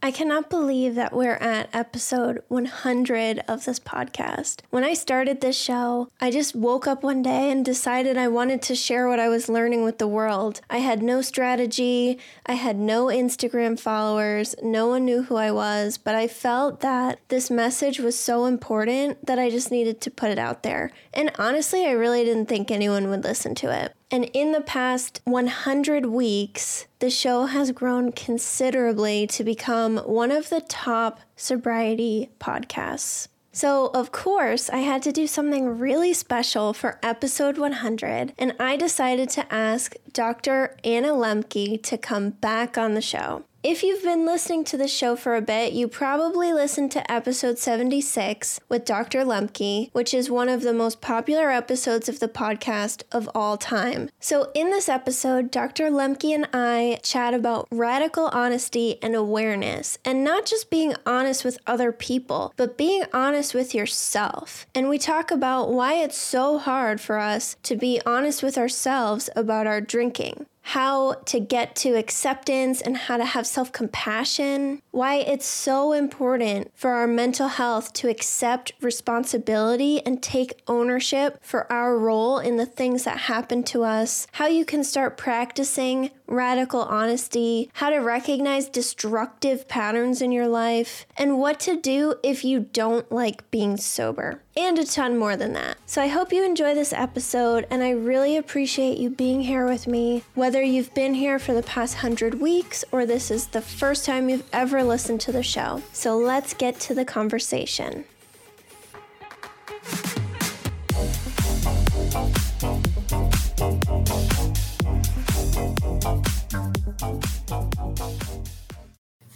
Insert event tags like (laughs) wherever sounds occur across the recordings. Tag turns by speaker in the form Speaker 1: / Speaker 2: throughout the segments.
Speaker 1: I cannot believe that we're at episode 100 of this podcast. When I started this show, I just woke up one day and decided I wanted to share what I was learning with the world. I had no strategy, I had no Instagram followers, no one knew who I was, but I felt that this message was so important that I just needed to put it out there. And honestly, I really didn't think anyone would listen to it. And in the past 100 weeks, the show has grown considerably to become one of the top sobriety podcasts. So, of course, I had to do something really special for episode 100, and I decided to ask Dr. Anna Lembke to come back on the show. If you've been listening to the show for a bit, you probably listened to episode 76 with Dr. Lembke, which is one of the most popular episodes of the podcast of all time. So, in this episode, Dr. Lembke and I chat about radical honesty and awareness, and not just being honest with other people, but being honest with yourself. And we talk about why it's so hard for us to be honest with ourselves about our drinking how to get to acceptance and how to have self compassion, why it's so important for our mental health to accept responsibility and take ownership for our role in the things that happen to us, how you can start practicing radical honesty, how to recognize destructive patterns in your life, and what to do if you don't like being sober, and a ton more than that. So I hope you enjoy this episode, and I really appreciate you being here with me, whether you've been here for the past hundred weeks or this is the first time you've ever listened to the show. So let's get to the conversation.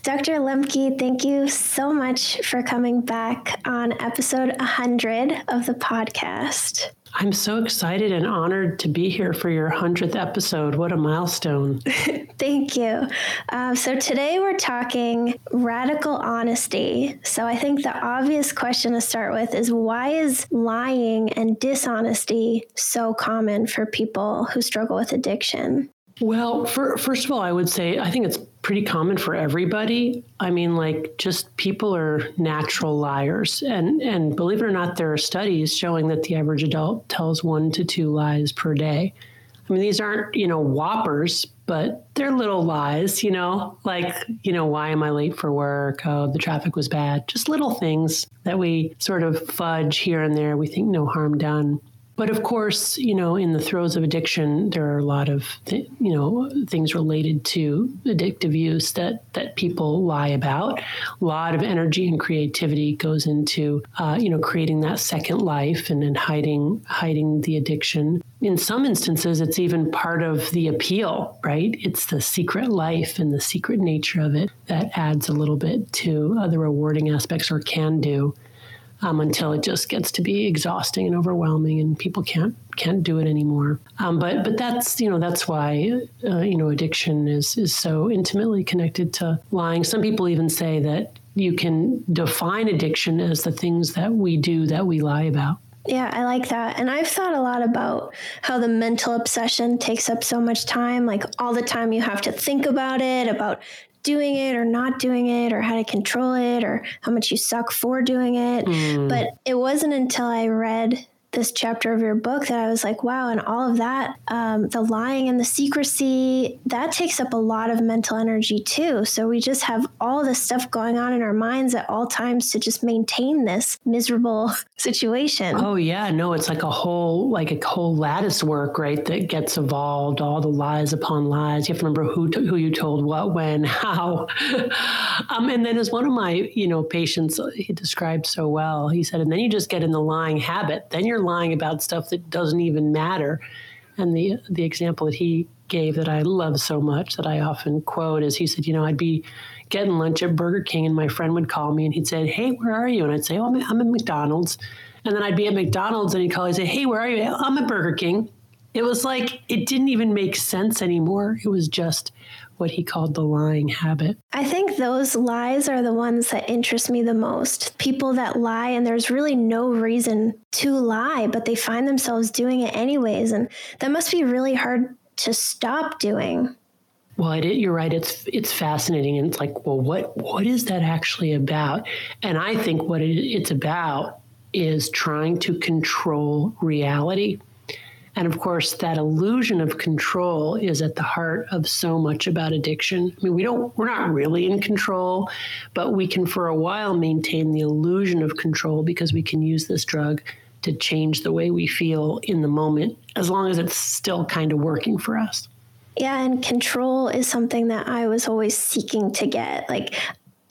Speaker 1: Dr. Lembke, thank you so much for coming back on episode 100 of the podcast.
Speaker 2: I'm so excited and honored to be here for your 100th episode. What a milestone. (laughs)
Speaker 1: Thank you. Uh, so, today we're talking radical honesty. So, I think the obvious question to start with is why is lying and dishonesty so common for people who struggle with addiction?
Speaker 2: Well, for, first of all, I would say I think it's pretty common for everybody. I mean, like just people are natural liars, and and believe it or not, there are studies showing that the average adult tells one to two lies per day. I mean, these aren't you know whoppers, but they're little lies. You know, like you know, why am I late for work? Oh, the traffic was bad. Just little things that we sort of fudge here and there. We think no harm done. But of course, you know, in the throes of addiction, there are a lot of th- you know things related to addictive use that that people lie about. A lot of energy and creativity goes into uh, you know creating that second life and then hiding hiding the addiction. In some instances, it's even part of the appeal, right? It's the secret life and the secret nature of it that adds a little bit to uh, the rewarding aspects, or can do um, until it just gets to be exhausting and overwhelming, and people can't can't do it anymore. Um, but but that's you know that's why uh, you know addiction is is so intimately connected to lying. Some people even say that you can define addiction as the things that we do that we lie about.
Speaker 1: Yeah, I like that. And I've thought a lot about how the mental obsession takes up so much time. Like all the time you have to think about it, about doing it or not doing it or how to control it or how much you suck for doing it. Mm. But it wasn't until I read this chapter of your book that I was like, wow, and all of that, um, the lying and the secrecy, that takes up a lot of mental energy too. So we just have all this stuff going on in our minds at all times to just maintain this miserable (laughs) situation.
Speaker 2: Oh yeah, no, it's like a whole like a whole lattice work, right? That gets evolved, all the lies upon lies. You have to remember who who you told what, when, (laughs) how. um, and then as one of my you know patients he described so well, he said, and then you just get in the lying habit. Then you're lying about stuff that doesn't even matter. And the the example that he gave that I love so much that I often quote is he said, you know, I'd be getting lunch at Burger King and my friend would call me and he'd say, hey, where are you? And I'd say, oh, I'm, I'm at McDonald's. And then I'd be at McDonald's and he'd call and say, hey, where are you? I'm at Burger King. It was like it didn't even make sense anymore. It was just what he called the lying habit.
Speaker 1: I think those lies are the ones that interest me the most. People that lie and there's really no reason to lie, but they find themselves doing it anyways. And that must be really hard to stop doing.
Speaker 2: Well, it, you're right. It's it's fascinating, and it's like, well, what what is that actually about? And I think what it, it's about is trying to control reality. And of course, that illusion of control is at the heart of so much about addiction. I mean, we don't, we're not really in control, but we can for a while maintain the illusion of control because we can use this drug to change the way we feel in the moment, as long as it's still kind of working for us.
Speaker 1: Yeah, and control is something that I was always seeking to get. Like,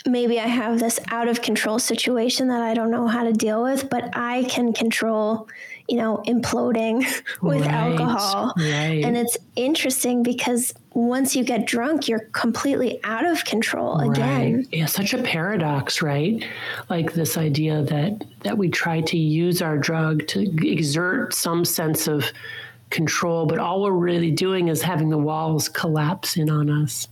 Speaker 1: maybe I have this out of control situation that I don't know how to deal with, but I can control you know, imploding (laughs) with right, alcohol. Right. And it's interesting because once you get drunk, you're completely out of control again.
Speaker 2: Right. Yeah, such a paradox, right? Like this idea that that we try to use our drug to exert some sense of control, but all we're really doing is having the walls collapse in on us.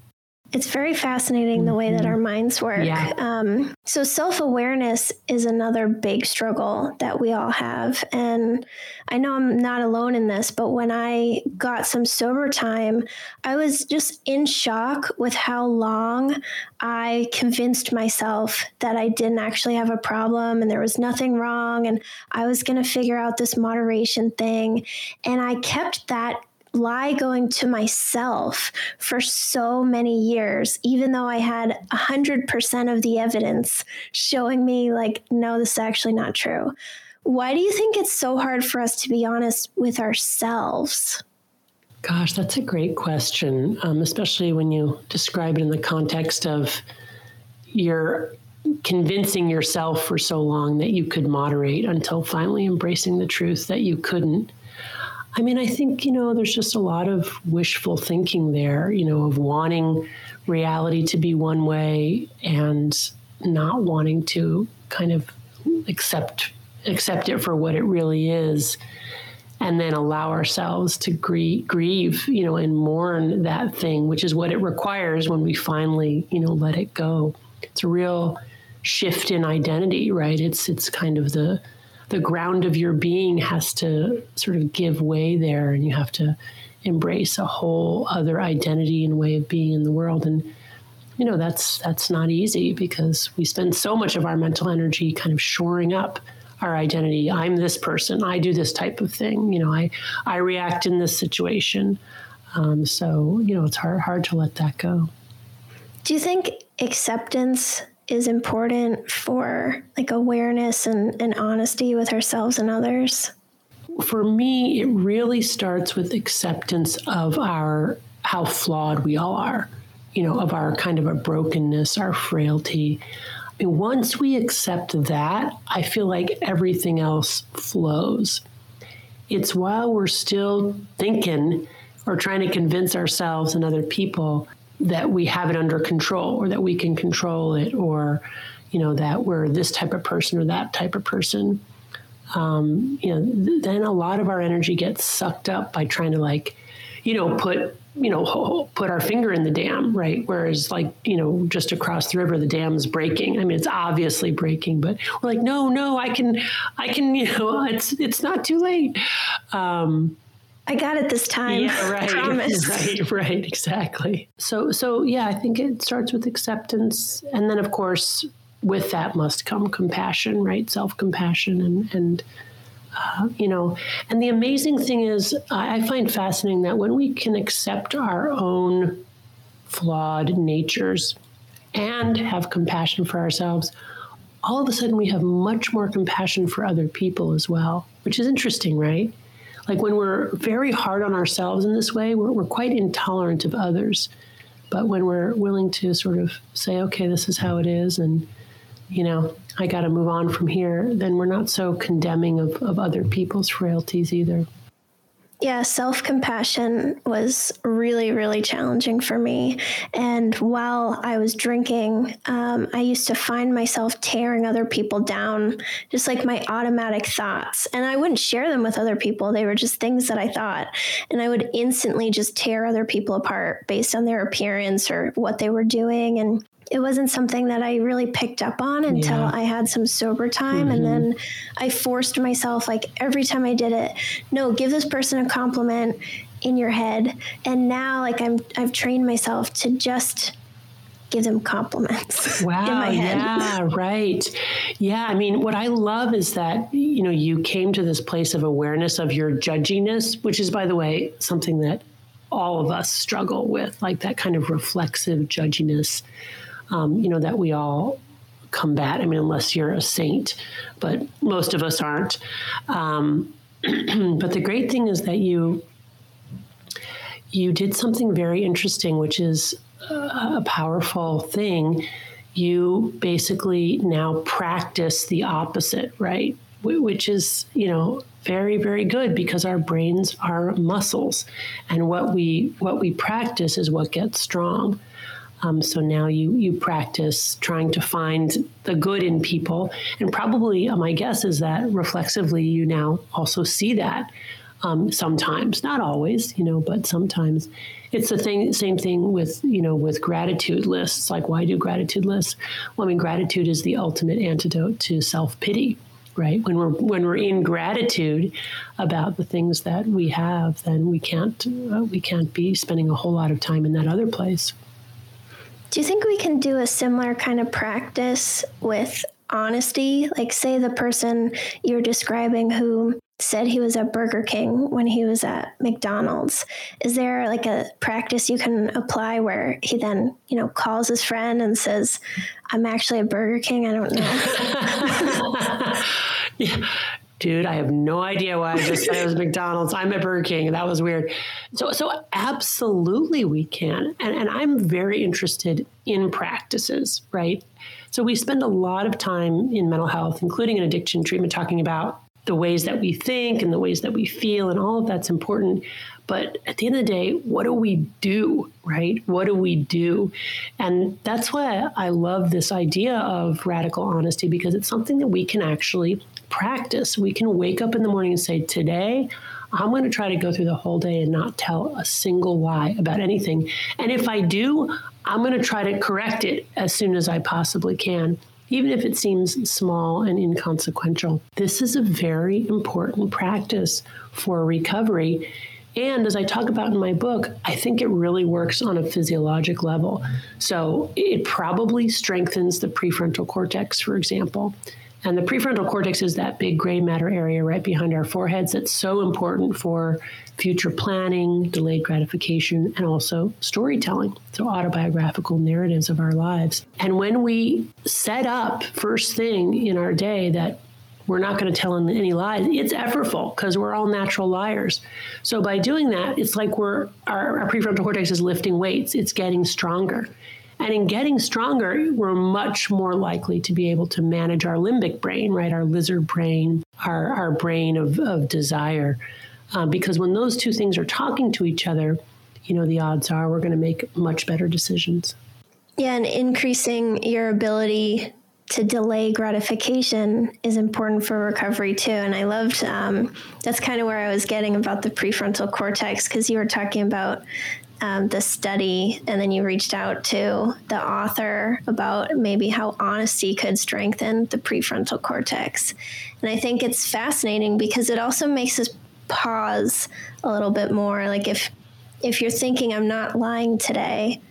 Speaker 1: It's very fascinating the way that our mm-hmm. minds work. Yeah. Um, so, self awareness is another big struggle that we all have. And I know I'm not alone in this, but when I got some sober time, I was just in shock with how long I convinced myself that I didn't actually have a problem and there was nothing wrong and I was going to figure out this moderation thing. And I kept that lie going to myself for so many years, even though I had 100% of the evidence showing me, like, no, this is actually not true. Why do you think it's so hard for us to be honest with ourselves?
Speaker 2: Gosh, that's a great question, um, especially when you describe it in the context of you're convincing yourself for so long that you could moderate until finally embracing the truth that you couldn't. I mean, I think, you know, there's just a lot of wishful thinking there, you know, of wanting reality to be one way and not wanting to kind of accept accept it for what it really is and then allow ourselves to grieve, grieve, you know, and mourn that thing, which is what it requires when we finally, you know, let it go. It's a real shift in identity, right? It's it's kind of the the ground of your being has to sort of give way there, and you have to embrace a whole other identity and way of being in the world. And you know that's that's not easy because we spend so much of our mental energy kind of shoring up our identity. I'm this person. I do this type of thing. You know, I I react in this situation. Um, so you know, it's hard hard to let that go.
Speaker 1: Do you think acceptance is important for like awareness and, and honesty with ourselves and others?
Speaker 2: For me, it really starts with acceptance of our how flawed we all are, you know, of our kind of a brokenness, our frailty, and once we accept that, I feel like everything else flows. It's while we're still thinking or trying to convince ourselves and other people that we have it under control or that we can control it or, you know, that we're this type of person or that type of person. Um, you know, then a lot of our energy gets sucked up by trying to like, you know, put you know put our finger in the dam right? Whereas like you know just across the river the dam's breaking. I mean it's obviously breaking but we're like no no i can i can (laughs) you know it's it's not too late. Um
Speaker 1: I got it this time.
Speaker 2: Yeah, right. (laughs) right, right, exactly. So, so yeah, I think it starts with acceptance, and then of course, with that must come compassion, right? Self compassion, and and uh, you know, and the amazing thing is, I find fascinating that when we can accept our own flawed natures and have compassion for ourselves, all of a sudden we have much more compassion for other people as well, which is interesting, right? Like when we're very hard on ourselves in this way, we're, we're quite intolerant of others. But when we're willing to sort of say, okay, this is how it is, and you know, I got to move on from here, then we're not so condemning of, of other people's frailties either.
Speaker 1: Yeah, self compassion was really, really challenging for me. And while I was drinking, um, I used to find myself tearing other people down, just like my automatic thoughts. And I wouldn't share them with other people, they were just things that I thought. And I would instantly just tear other people apart based on their appearance or what they were doing. And it wasn't something that I really picked up on until yeah. I had some sober time. Mm-hmm. And then I forced myself, like every time I did it, no, give this person a compliment in your head. And now, like, I'm, I've trained myself to just give them compliments. (laughs)
Speaker 2: Wow. yeah, (laughs) right. Yeah. I mean, what I love is that, you know, you came to this place of awareness of your judginess, which is, by the way, something that all of us struggle with, like that kind of reflexive judginess um, you know, that we all combat. I mean, unless you're a saint, but most of us aren't. Um, (clears throat) but the great thing is that you you did something very interesting, which is a powerful thing. You basically now practice the opposite, right? Which is, you know, very very good because our brains are muscles and what we what we practice is what gets strong um, so now you you practice trying to find the good in people, and probably uh, my guess is that reflexively you now also see that um, sometimes, not always, you know, but sometimes. It's the thing, same thing with you know with gratitude lists. Like, why do gratitude lists? Well, I mean, gratitude is the ultimate antidote to self pity right when we're when we're in gratitude about the things that we have then we can't uh, we can't be spending a whole lot of time in that other place
Speaker 1: do you think we can do a similar kind of practice with honesty? Like, say the person you're describing who said he was at Burger King when he was at McDonald's. Is there like a practice you can apply where he then, you know, calls his friend and says, I'm actually at Burger King? I don't know. (laughs) (laughs)
Speaker 2: yeah. Dude, I have no idea why I just said it was McDonald's. I'm at Burger King. That was weird. So, so absolutely we can. And, and I'm very interested in practices, right? So we spend a lot of time in mental health, including in addiction treatment, talking about the ways that we think and the ways that we feel, and all of that's important. But at the end of the day, what do we do, right? What do we do? And that's why I love this idea of radical honesty because it's something that we can actually practice. We can wake up in the morning and say, Today, I'm going to try to go through the whole day and not tell a single lie about anything. And if I do, I'm going to try to correct it as soon as I possibly can even if it seems small and inconsequential. This is a very important practice for recovery. And as I talk about in my book, I think it really works on a physiologic level. So it probably strengthens the prefrontal cortex, for example. And the prefrontal cortex is that big gray matter area right behind our foreheads that's so important for future planning, delayed gratification, and also storytelling. So, autobiographical narratives of our lives. And when we set up first thing in our day that we're not going to tell any lies. It's effortful because we're all natural liars. So by doing that, it's like we're our, our prefrontal cortex is lifting weights. It's getting stronger. And in getting stronger, we're much more likely to be able to manage our limbic brain, right? Our lizard brain, our, our brain of, of desire. Uh, because when those two things are talking to each other, you know, the odds are we're going to make much better decisions.
Speaker 1: Yeah, and increasing your ability to delay gratification is important for recovery too. And I loved um, that's kind of where I was getting about the prefrontal cortex because you were talking about um, the study, and then you reached out to the author about maybe how honesty could strengthen the prefrontal cortex. And I think it's fascinating because it also makes us pause a little bit more. Like if if you're thinking I'm not lying today,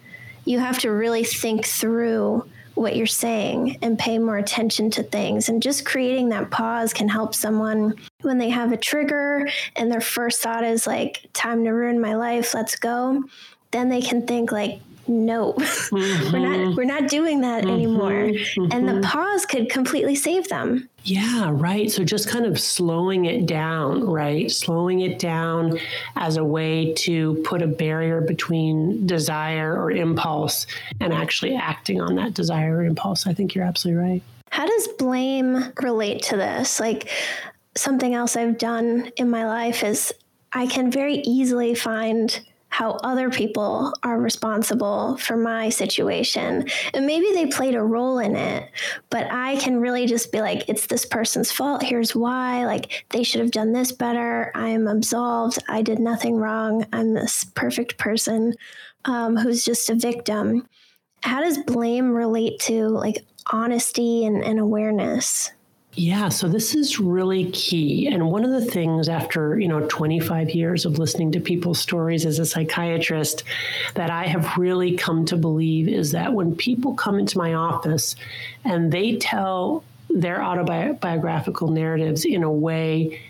Speaker 1: you have to really think through what you're saying and pay more attention to things. And just creating that pause can help someone when they have a trigger and their first thought is like, time to ruin my life, let's go. Then they can think like, no mm-hmm. (laughs) we're not we're not doing that mm-hmm. anymore mm-hmm. and the mm-hmm. pause could completely save them
Speaker 2: yeah right so just kind of slowing it down right slowing it down as a way to put a barrier between desire or impulse and actually acting on that desire or impulse i think you're absolutely right
Speaker 1: how does blame relate to this like something else i've done in my life is i can very easily find how other people are responsible for my situation. And maybe they played a role in it, but I can really just be like, it's this person's fault. Here's why. Like, they should have done this better. I am absolved. I did nothing wrong. I'm this perfect person um, who's just a victim. How does blame relate to like honesty and, and awareness?
Speaker 2: Yeah, so this is really key. And one of the things after, you know, 25 years of listening to people's stories as a psychiatrist that I have really come to believe is that when people come into my office and they tell their autobiographical narratives in a way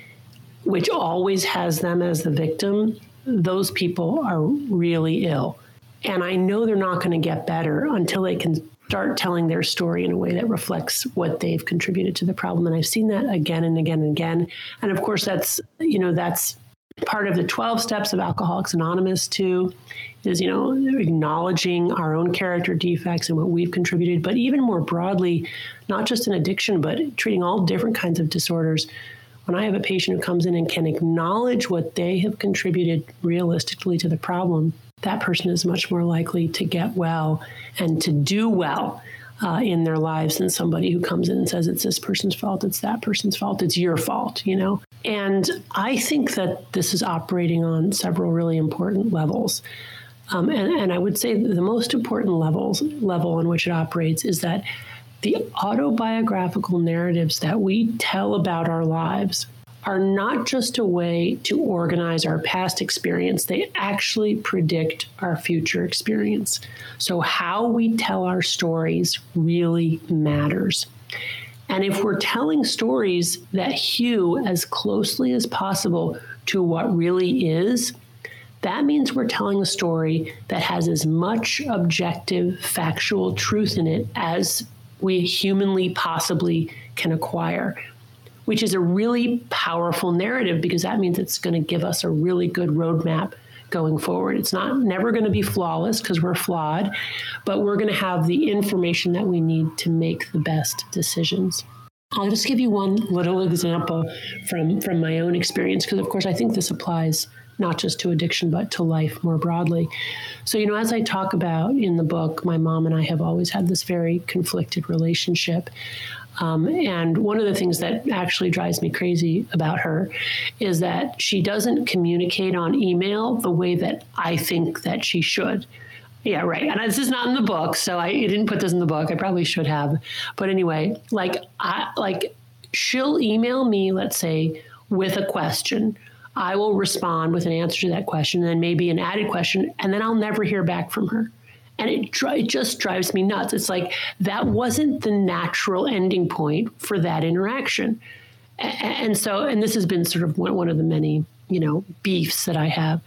Speaker 2: which always has them as the victim, those people are really ill. And I know they're not going to get better until they can start telling their story in a way that reflects what they've contributed to the problem. And I've seen that again and again and again. And of course, that's, you know, that's part of the 12 steps of Alcoholics Anonymous, too, is, you know, acknowledging our own character defects and what we've contributed, but even more broadly, not just in addiction, but treating all different kinds of disorders. When I have a patient who comes in and can acknowledge what they have contributed realistically to the problem, that person is much more likely to get well and to do well uh, in their lives than somebody who comes in and says it's this person's fault, it's that person's fault, it's your fault, you know? And I think that this is operating on several really important levels. Um, and, and I would say the most important levels level on which it operates is that the autobiographical narratives that we tell about our lives are not just a way to organize our past experience, they actually predict our future experience. So, how we tell our stories really matters. And if we're telling stories that hew as closely as possible to what really is, that means we're telling a story that has as much objective, factual truth in it as we humanly possibly can acquire, which is a really powerful narrative because that means it's going to give us a really good roadmap going forward. It's not never going to be flawless because we're flawed, but we're going to have the information that we need to make the best decisions. I'll just give you one little example from from my own experience because of course I think this applies not just to addiction but to life more broadly. So you know as I talk about in the book my mom and I have always had this very conflicted relationship. Um, and one of the things that actually drives me crazy about her is that she doesn't communicate on email the way that I think that she should. Yeah, right. And this is not in the book, so I didn't put this in the book. I probably should have. But anyway, like I like she'll email me, let's say, with a question. I will respond with an answer to that question, and then maybe an added question, and then I'll never hear back from her and it, it just drives me nuts. It's like that wasn't the natural ending point for that interaction. And so, and this has been sort of one of the many, you know, beefs that I have.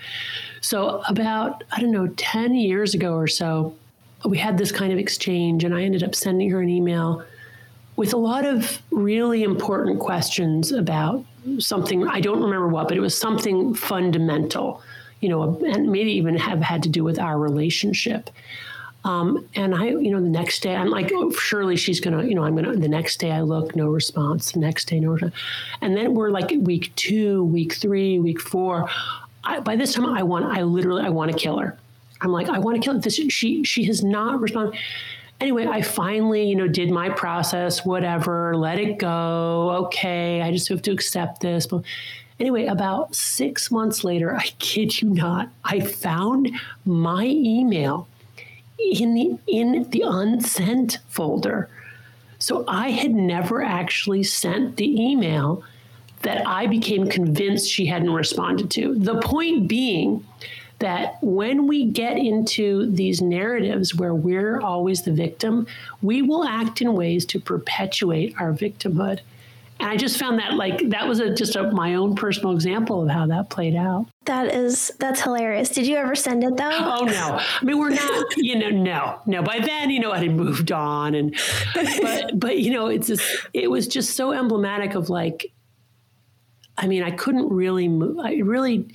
Speaker 2: So, about, I don't know, 10 years ago or so, we had this kind of exchange, and I ended up sending her an email with a lot of really important questions about something. I don't remember what, but it was something fundamental you know, and maybe even have had to do with our relationship. Um, and I, you know, the next day I'm like, oh, surely she's gonna, you know, I'm gonna. The next day I look, no response. The next day, no response. And then we're like week two, week three, week four. I, by this time, I want, I literally, I want to kill her. I'm like, I want to kill her. This, she, she has not responded. Anyway, I finally, you know, did my process, whatever, let it go. Okay, I just have to accept this. Anyway, about six months later, (laughs) I kid you not, I found my email in the in the unsent folder. So I had never actually sent the email that I became convinced she hadn't responded to. The point being that when we get into these narratives where we're always the victim, we will act in ways to perpetuate our victimhood. And I just found that like that was a, just a, my own personal example of how that played out.
Speaker 1: That is that's hilarious. Did you ever send it though?
Speaker 2: Oh no. I mean, we're not. You know, no, no. By then, you know, I had moved on, and but but you know, it's just it was just so emblematic of like. I mean, I couldn't really move. I really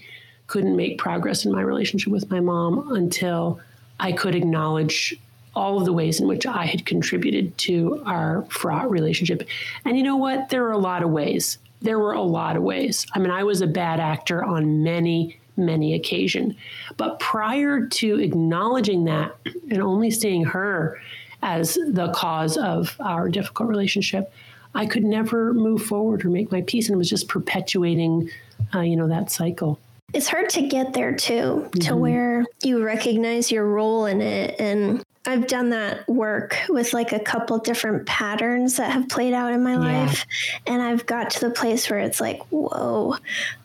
Speaker 2: couldn't make progress in my relationship with my mom until I could acknowledge all of the ways in which I had contributed to our fraught relationship. And you know what? There are a lot of ways. There were a lot of ways. I mean, I was a bad actor on many, many occasions. But prior to acknowledging that and only seeing her as the cause of our difficult relationship, I could never move forward or make my peace, and it was just perpetuating, uh, you know, that cycle.
Speaker 1: It's hard to get there too, to mm-hmm. where you recognize your role in it and I've done that work with like a couple different patterns that have played out in my yeah. life. And I've got to the place where it's like, whoa,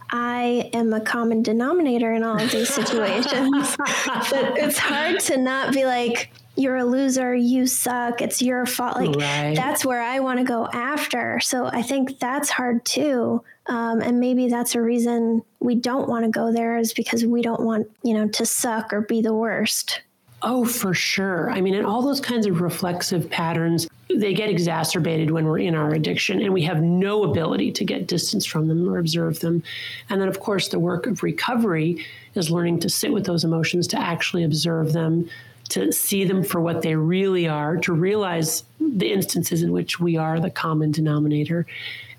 Speaker 1: I am a common denominator in all of these situations. (laughs) but it's hard to not be like, you're a loser, you suck, it's your fault. Like, right. that's where I want to go after. So I think that's hard too. Um, and maybe that's a reason we don't want to go there is because we don't want, you know, to suck or be the worst.
Speaker 2: Oh, for sure. I mean, and all those kinds of reflexive patterns, they get exacerbated when we're in our addiction and we have no ability to get distance from them or observe them. And then, of course, the work of recovery is learning to sit with those emotions, to actually observe them, to see them for what they really are, to realize the instances in which we are the common denominator,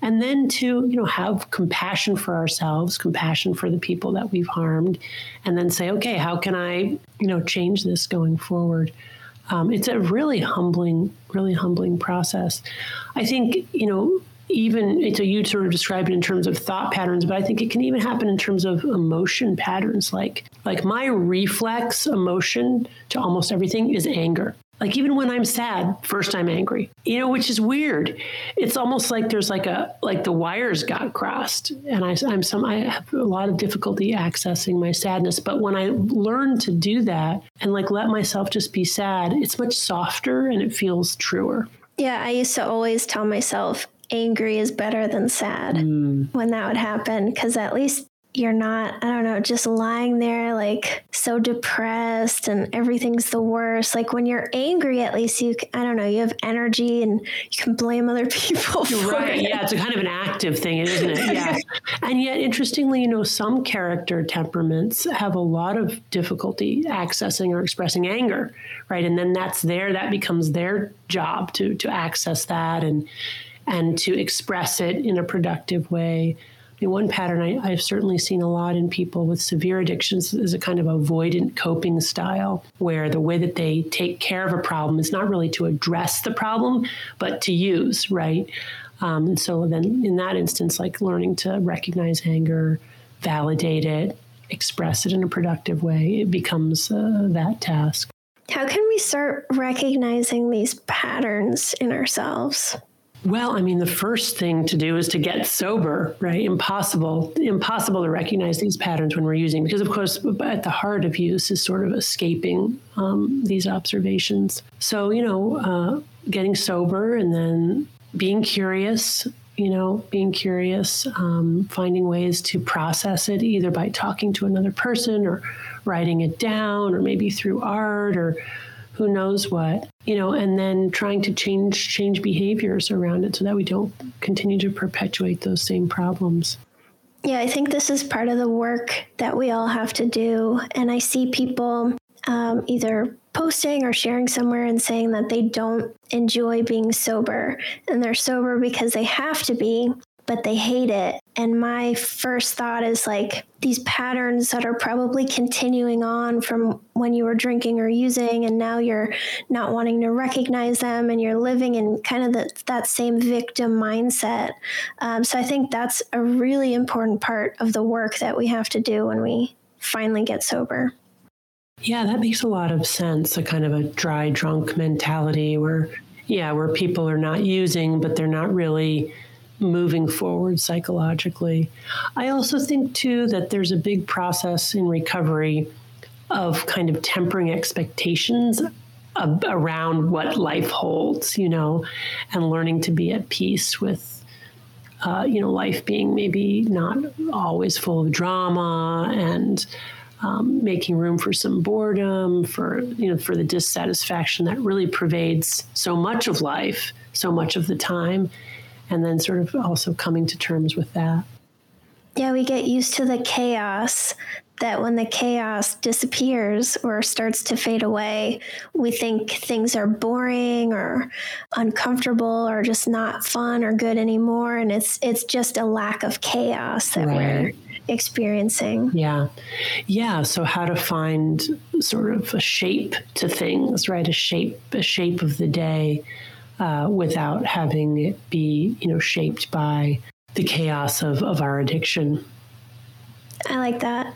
Speaker 2: and then to you know have compassion for ourselves compassion for the people that we've harmed and then say okay how can i you know change this going forward? Um, it's a really humbling really humbling process. I think you know even so you sort of described it in terms of thought patterns but i think it can even happen in terms of emotion patterns. Like like my reflex emotion to almost everything is anger like even when I'm sad, first I'm angry. You know, which is weird. It's almost like there's like a like the wires got crossed, and I, I'm some I have a lot of difficulty accessing my sadness. But when I learn to do that and like let myself just be sad, it's much softer and it feels truer.
Speaker 1: Yeah, I used to always tell myself angry is better than sad mm. when that would happen because at least you're not, I don't know, just lying there like so depressed and everything's the worst. Like when you're angry, at least you, I don't know, you have energy and you can blame other (laughs) people.
Speaker 2: right. It. Yeah. It's a kind of an active thing, isn't it? Yeah. (laughs) and yet, interestingly, you know, some character temperaments have a lot of difficulty accessing or expressing anger, right? And then that's there, that becomes their job to, to access that and, and to express it in a productive way one pattern I, have certainly seen a lot in people with severe addictions is a kind of avoidant coping style, where the way that they take care of a problem is not really to address the problem, but to use, right? Um, and so then in that instance, like learning to recognize anger, validate it, express it in a productive way, it becomes uh, that task.
Speaker 1: How can we start recognizing these patterns in ourselves?
Speaker 2: Well, I mean, the first thing to do is to get sober, right? Impossible, impossible to recognize these patterns when we're using, because of course, at the heart of use is sort of escaping um, these observations. So, you know, uh, getting sober and then being curious, you know, being curious, um, finding ways to process it either by talking to another person or writing it down or maybe through art or who knows what you know and then trying to change change behaviors around it so that we don't continue to perpetuate those same problems.
Speaker 1: Yeah i think this is part of the work that we all have to do. And i see people um, either posting or sharing somewhere and saying that they don't enjoy being sober. And they're sober because they have to be but they hate it. And my first thought is like these patterns that are probably continuing on from when you were drinking or using, and now you're not wanting to recognize them and you're living in kind of the, that same victim mindset. Um, so I think that's a really important part of the work that we have to do when we finally get sober.
Speaker 2: Yeah, that makes a lot of sense. A kind of a dry drunk mentality where, yeah, where people are not using, but they're not really moving forward psychologically. I also think, too, that there's a big process in recovery of kind of tempering expectations around what life holds, you know, and learning to be at peace with. Uh, you know, life being maybe not always full of drama and um, making room for some boredom, for you know, for the dissatisfaction that really pervades so much of life, so much of the time, and then sort of also coming to terms with that.
Speaker 1: Yeah, we get used to the chaos that when the chaos disappears or starts to fade away, we think things are boring or uncomfortable or just not fun or good anymore. And it's it's just a lack of chaos that right. we're experiencing.
Speaker 2: Yeah. Yeah. So how to find sort of a shape to things, right? A shape, a shape of the day uh, without having it be, you know, shaped by the chaos of, of our addiction.
Speaker 1: I like that.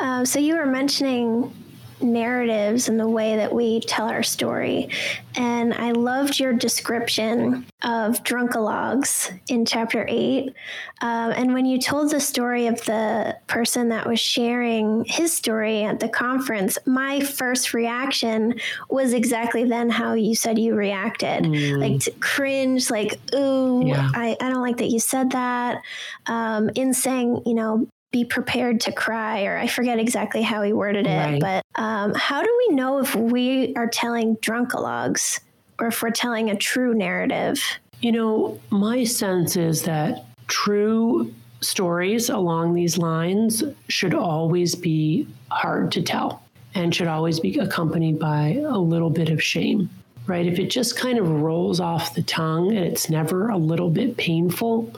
Speaker 1: Um, so you were mentioning narratives and the way that we tell our story. And I loved your description of drunkalogs in chapter eight. Um, and when you told the story of the person that was sharing his story at the conference, my first reaction was exactly then how you said you reacted mm. like cringe, like, ooh, yeah. I, I don't like that you said that. Um, in saying, you know, be prepared to cry, or I forget exactly how he worded it. Right. But um, how do we know if we are telling drunkalogs or if we're telling a true narrative?
Speaker 2: You know, my sense is that true stories along these lines should always be hard to tell and should always be accompanied by a little bit of shame, right? If it just kind of rolls off the tongue and it's never a little bit painful,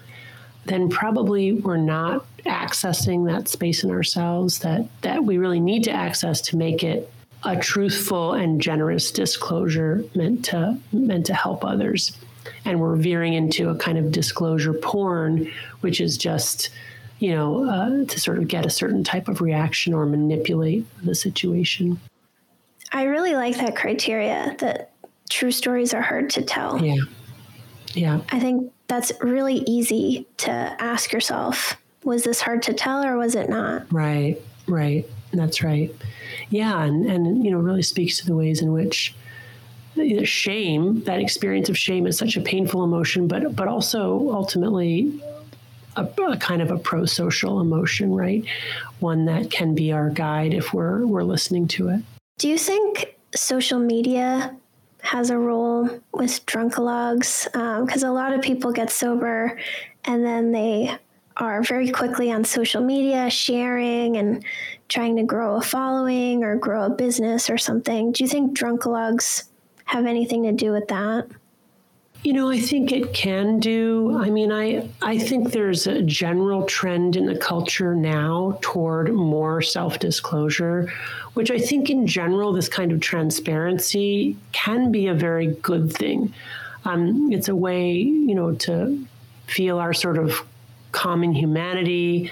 Speaker 2: then probably we're not accessing that space in ourselves that that we really need to access to make it a truthful and generous disclosure meant to meant to help others. And we're veering into a kind of disclosure porn which is just you know uh, to sort of get a certain type of reaction or manipulate the situation.
Speaker 1: I really like that criteria that true stories are hard to tell.
Speaker 2: Yeah. Yeah.
Speaker 1: I think that's really easy to ask yourself was this hard to tell or was it not?
Speaker 2: Right, right. That's right. Yeah, and, and you know, really speaks to the ways in which shame, that experience of shame is such a painful emotion, but but also ultimately a, a kind of a pro-social emotion, right? One that can be our guide if we're we're listening to it.
Speaker 1: Do you think social media has a role with drunkalogs? Because um, a lot of people get sober and then they are very quickly on social media sharing and trying to grow a following or grow a business or something. Do you think drunkalogs have anything to do with that?
Speaker 2: You know, I think it can do. I mean, I I think there's a general trend in the culture now toward more self-disclosure, which I think in general this kind of transparency can be a very good thing. Um, it's a way, you know, to feel our sort of common humanity,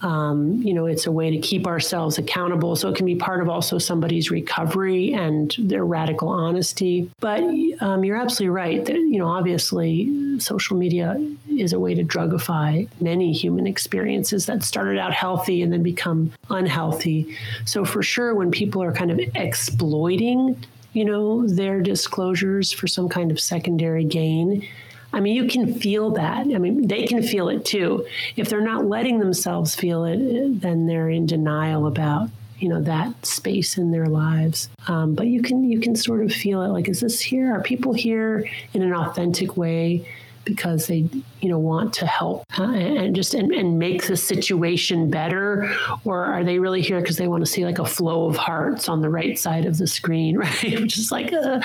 Speaker 2: um, you know, it's a way to keep ourselves accountable. So it can be part of also somebody's recovery and their radical honesty. But um, you're absolutely right that, you know, obviously social media is a way to drugify many human experiences that started out healthy and then become unhealthy. So for sure, when people are kind of exploiting, you know, their disclosures for some kind of secondary gain, I mean, you can feel that. I mean, they can feel it too. If they're not letting themselves feel it, then they're in denial about you know that space in their lives. Um, but you can you can sort of feel it. Like, is this here? Are people here in an authentic way? Because they you know want to help uh, and just and, and make the situation better? Or are they really here because they want to see like a flow of hearts on the right side of the screen (laughs) right? Which is like uh,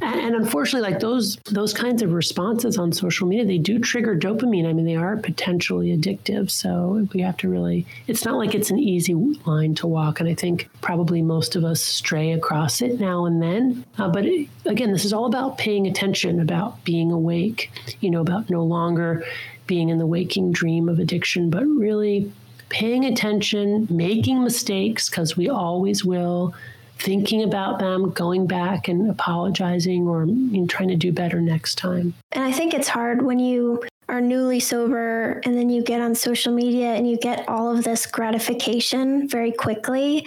Speaker 2: and unfortunately like those those kinds of responses on social media they do trigger dopamine. I mean they are potentially addictive so we have to really it's not like it's an easy line to walk and i think probably most of us stray across it now and then. Uh, but it, again this is all about paying attention about being awake you know, about no longer being in the waking dream of addiction, but really paying attention, making mistakes, because we always will, thinking about them, going back and apologizing or you know, trying to do better next time.
Speaker 1: And I think it's hard when you are newly sober and then you get on social media and you get all of this gratification very quickly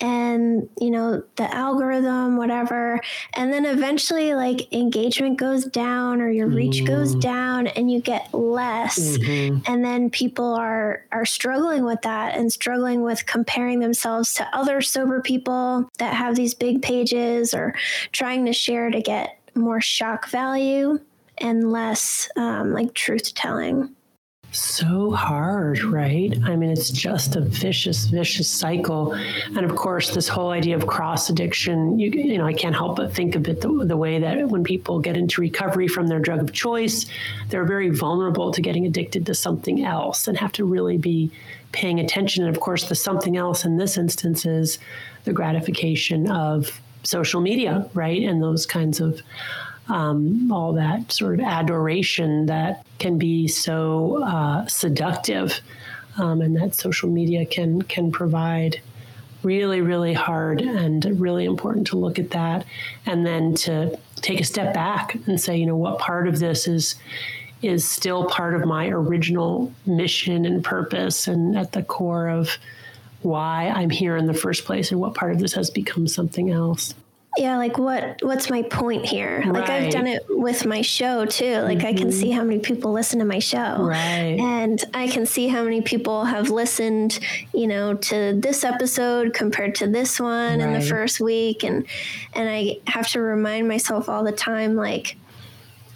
Speaker 1: and you know the algorithm whatever and then eventually like engagement goes down or your reach mm. goes down and you get less mm-hmm. and then people are are struggling with that and struggling with comparing themselves to other sober people that have these big pages or trying to share to get more shock value and less um, like truth telling.
Speaker 2: So hard, right? I mean, it's just a vicious, vicious cycle. And of course, this whole idea of cross addiction, you, you know, I can't help but think of it the, the way that when people get into recovery from their drug of choice, they're very vulnerable to getting addicted to something else and have to really be paying attention. And of course, the something else in this instance is the gratification of social media, right? And those kinds of um, all that sort of adoration that can be so uh, seductive, um, and that social media can can provide. Really, really hard and really important to look at that, and then to take a step back and say, you know, what part of this is is still part of my original mission and purpose, and at the core of why I'm here in the first place, and what part of this has become something else
Speaker 1: yeah like what what's my point here right. like i've done it with my show too like mm-hmm. i can see mm-hmm. how many people listen to my show
Speaker 2: right
Speaker 1: and i can see how many people have listened you know to this episode compared to this one right. in the first week and and i have to remind myself all the time like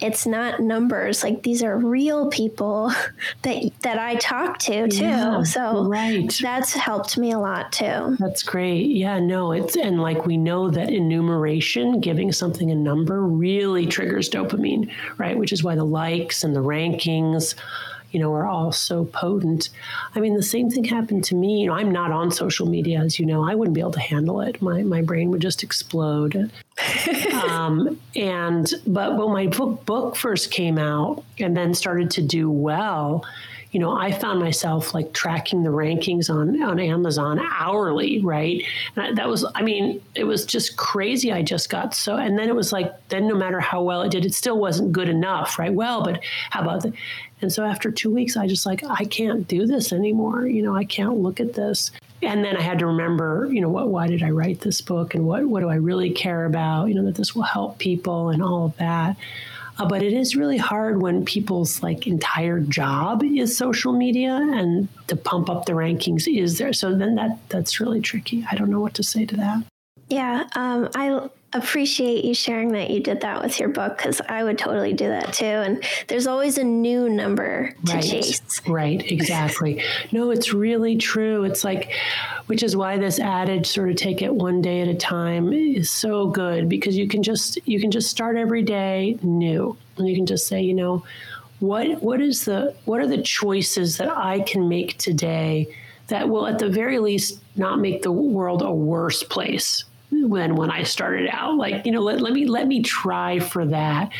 Speaker 1: it's not numbers. Like these are real people (laughs) that that I talk to too. Yeah, so
Speaker 2: right.
Speaker 1: that's helped me a lot too.
Speaker 2: That's great. Yeah no it's and like we know that enumeration giving something a number really triggers dopamine right? Which is why the likes and the rankings you know, are all so potent. I mean, the same thing happened to me. You know, I'm not on social media, as you know. I wouldn't be able to handle it. My my brain would just explode. (laughs) um, and but when my book book first came out and then started to do well, you know, I found myself like tracking the rankings on on Amazon hourly, right? And that was, I mean, it was just crazy. I just got so, and then it was like, then no matter how well it did, it still wasn't good enough, right? Well, but how about the? And so after two weeks, I just like, I can't do this anymore. You know, I can't look at this and then I had to remember, you know, what why did I write this book and what what do I really care about? You know, that this will help people and all of that. Uh, but it is really hard when people's like entire job is social media and to pump up the rankings is there. So then that that's really tricky. I don't know what to say to that.
Speaker 1: Yeah, um, I appreciate you sharing that you did that with your book because I would totally do that too. And there's always a new number to
Speaker 2: right,
Speaker 1: chase.
Speaker 2: Right, exactly. no, it's really true. It's like, which is why this adage sort of take it one day at a time is so good because you can just you can just start every day new. And you can just say, you know, what what is the what are the choices that I can make today that will at the very least not make the world a worse place when when I started out. Like, you know, let, let me let me try for that.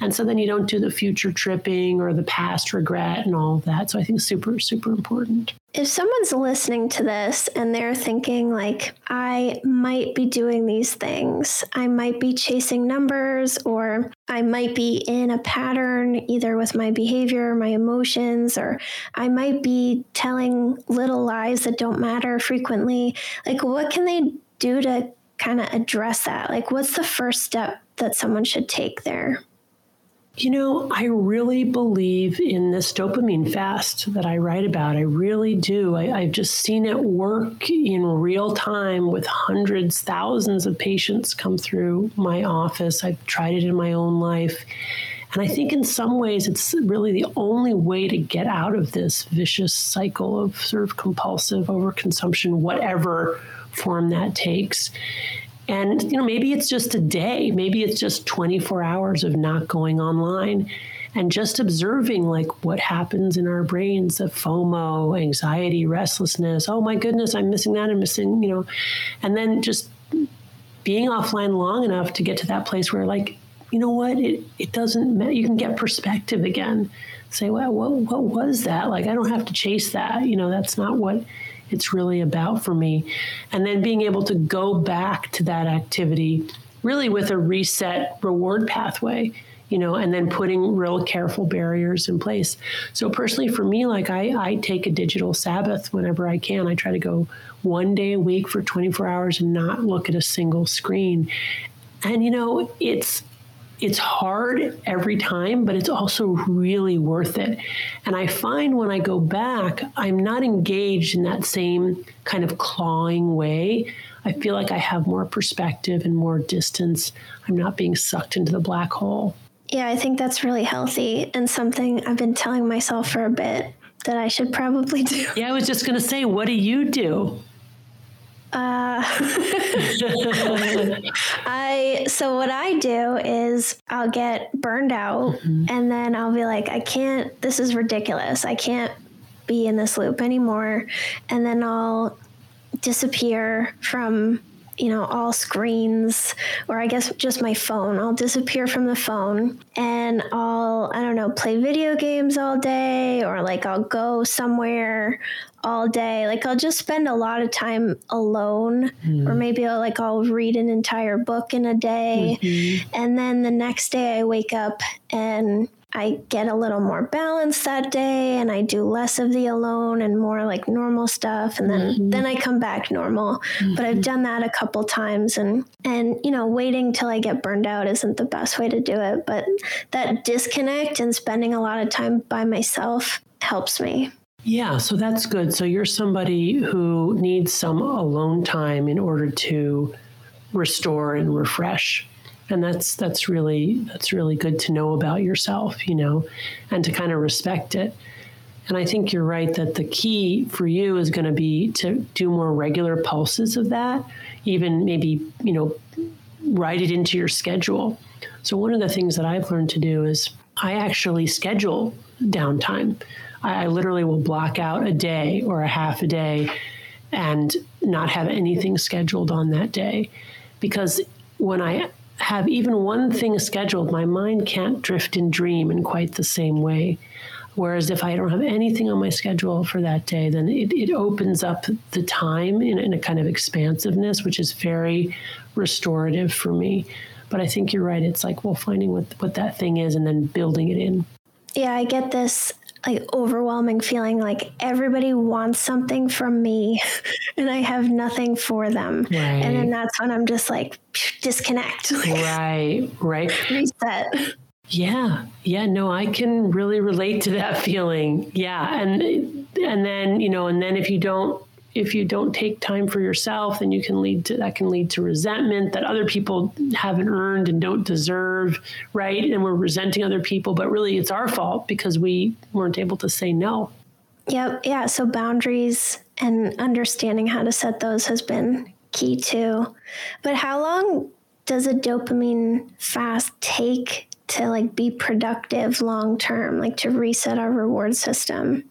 Speaker 2: And so then you don't do the future tripping or the past regret and all of that. So I think super, super important.
Speaker 1: If someone's listening to this and they're thinking like I might be doing these things, I might be chasing numbers or I might be in a pattern either with my behavior, my emotions, or I might be telling little lies that don't matter frequently. Like what can they do to kind of address that? Like, what's the first step that someone should take there?
Speaker 2: You know, I really believe in this dopamine fast that I write about. I really do. I, have just seen it work in real time with hundreds, thousands of patients come through my office. I've tried it in my own life. And I think in some ways it's really the only way to get out of this vicious cycle of sort of compulsive overconsumption, whatever form that takes. And you know, maybe it's just a day, maybe it's just 24 hours of not going online and just observing like what happens in our brains of FOMO, anxiety, restlessness. Oh my goodness, I'm missing that, I'm missing, you know, and then just being offline long enough to get to that place where like, you know what, it, it doesn't matter. You can get perspective again. Say, well, what, what was that? Like, I don't have to chase that. You know, that's not what it's really about for me. And then being able to go back to that activity really with a reset reward pathway you know, and then putting real careful barriers in place. So personally, for me, like I, I take a digital Sabbath whenever I can. I try to go one day a week for 24 hours and not look at a single screen. And you know, it's it's hard every time, but it's also really worth it. And I find when I go back, I'm not engaged in that same kind of clawing way. I feel like I have more perspective and more distance. I'm not being sucked into the black hole.
Speaker 1: Yeah, I think that's really healthy and something I've been telling myself for a bit that I should probably do.
Speaker 2: Yeah, I was just going to say, what do you do?
Speaker 1: Uh, (laughs) I so what I do is I'll get burned out mm-hmm. and then I'll be like I can't this is ridiculous. I can't be in this loop anymore and then I'll disappear from you know, all screens, or I guess just my phone. I'll disappear from the phone and I'll, I don't know, play video games all day, or like I'll go somewhere all day. Like I'll just spend a lot of time alone, mm. or maybe I'll like I'll read an entire book in a day. Mm-hmm. And then the next day I wake up and I get a little more balance that day and I do less of the alone and more like normal stuff and then mm-hmm. then I come back normal. Mm-hmm. But I've mm-hmm. done that a couple times and and you know waiting till I get burned out isn't the best way to do it, but that disconnect and spending a lot of time by myself helps me.
Speaker 2: Yeah, so that's good. So you're somebody who needs some alone time in order to restore and refresh and that's that's really that's really good to know about yourself you know and to kind of respect it. And i think you're right that the key for you is going to be to do more regular pulses of that even maybe you know write it into your schedule. So one of the things that i've learned to do is i actually schedule downtime. I, I literally will block out a day or a half a day and not have anything scheduled on that day. Because when I have even one thing scheduled, my mind can't drift and dream in quite the same way. Whereas if I don't have anything on my schedule for that day, then it, it opens up the time in, in a kind of expansiveness, which is very restorative for me. But I think you're right. It's like, well, finding what, what that thing is and then building it in.
Speaker 1: Yeah, I get this like overwhelming feeling like everybody wants something from me (laughs) and I have nothing for them. Right. And then that's when I'm just like disconnect. (laughs)
Speaker 2: right, right.
Speaker 1: Reset.
Speaker 2: Yeah. Yeah, no, I can really relate to that (laughs) feeling. Yeah, and and then, you know, and then if you don't if you don't take time for yourself, then you can lead to that can lead to resentment that other people haven't earned and don't deserve, right? And we're resenting other people, but really it's our fault because we weren't able to say no.
Speaker 1: Yep. Yeah. So boundaries and understanding how to set those has been key too. But how long does a dopamine fast take to like be productive long term, like to reset our reward system?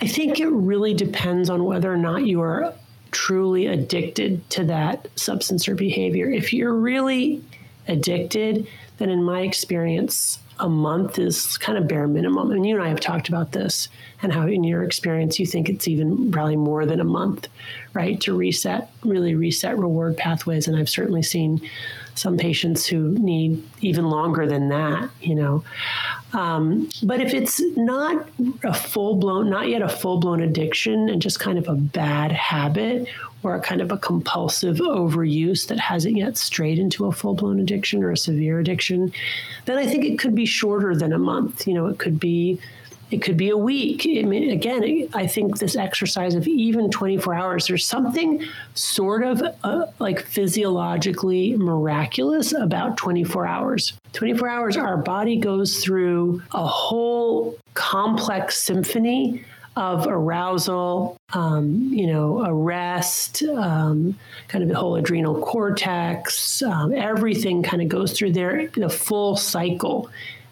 Speaker 2: I think it really depends on whether or not you are truly addicted to that substance or behavior. If you're really addicted, then in my experience, a month is kind of bare minimum. And you and I have talked about this and how, in your experience, you think it's even probably more than a month, right, to reset, really reset reward pathways. And I've certainly seen some patients who need even longer than that, you know. Um, but if it's not a full blown, not yet a full blown addiction and just kind of a bad habit or a kind of a compulsive overuse that hasn't yet strayed into a full blown addiction or a severe addiction, then I think it could be shorter than a month. You know, it could be it could be a week. I mean, again, I think this exercise of even 24 hours, there's something sort of uh, like physiologically miraculous about 24 hours. 24 hours, our body goes through a whole complex symphony of arousal, um, you know, arrest, um, kind of the whole adrenal cortex, um, everything kind of goes through there, the full cycle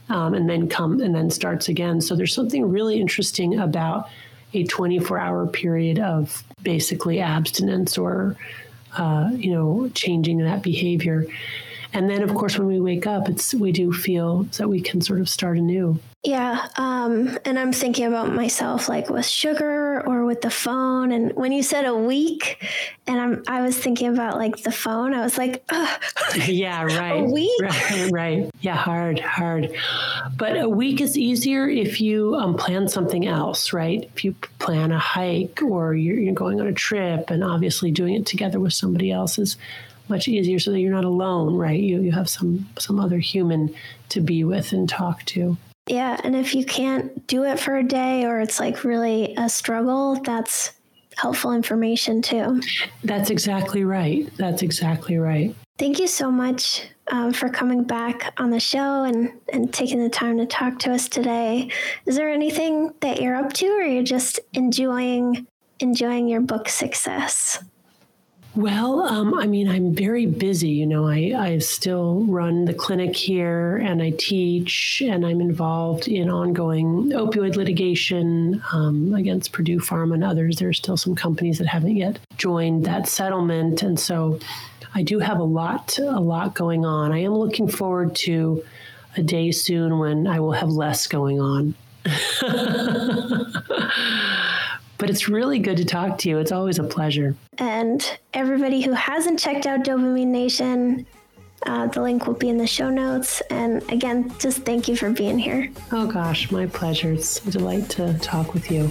Speaker 2: um, and then come and then starts again. So there's something really interesting about a 24 hour period of basically abstinence or uh, you know changing that behavior. And then, of course, when we wake up, it's we do feel that we can sort of start anew.
Speaker 1: Yeah. Um, and I'm thinking about myself like with sugar or with the phone. And when you said a week, and I'm, I was thinking about like the phone, I was like, (laughs) (laughs)
Speaker 2: yeah, right.
Speaker 1: A week?
Speaker 2: Right, right. Yeah, hard, hard. But a week is easier if you um, plan something else, right? If you plan a hike or you're, you're going on a trip and obviously doing it together with somebody else is much easier so that you're not alone, right? You, you have some, some other human to be with and talk to.
Speaker 1: Yeah. And if you can't do it for a day or it's like really a struggle, that's helpful information too.
Speaker 2: That's exactly right. That's exactly right.
Speaker 1: Thank you so much um, for coming back on the show and, and taking the time to talk to us today. Is there anything that you're up to or you're just enjoying enjoying your book success?
Speaker 2: Well, um, I mean, I'm very busy. You know, I, I still run the clinic here and I teach, and I'm involved in ongoing opioid litigation um, against Purdue Pharma and others. There are still some companies that haven't yet joined that settlement. And so I do have a lot, a lot going on. I am looking forward to a day soon when I will have less going on. (laughs) But it's really good to talk to you. It's always a pleasure.
Speaker 1: And everybody who hasn't checked out Dopamine Nation, uh, the link will be in the show notes. And again, just thank you for being here.
Speaker 2: Oh, gosh, my pleasure. It's a delight to talk with you.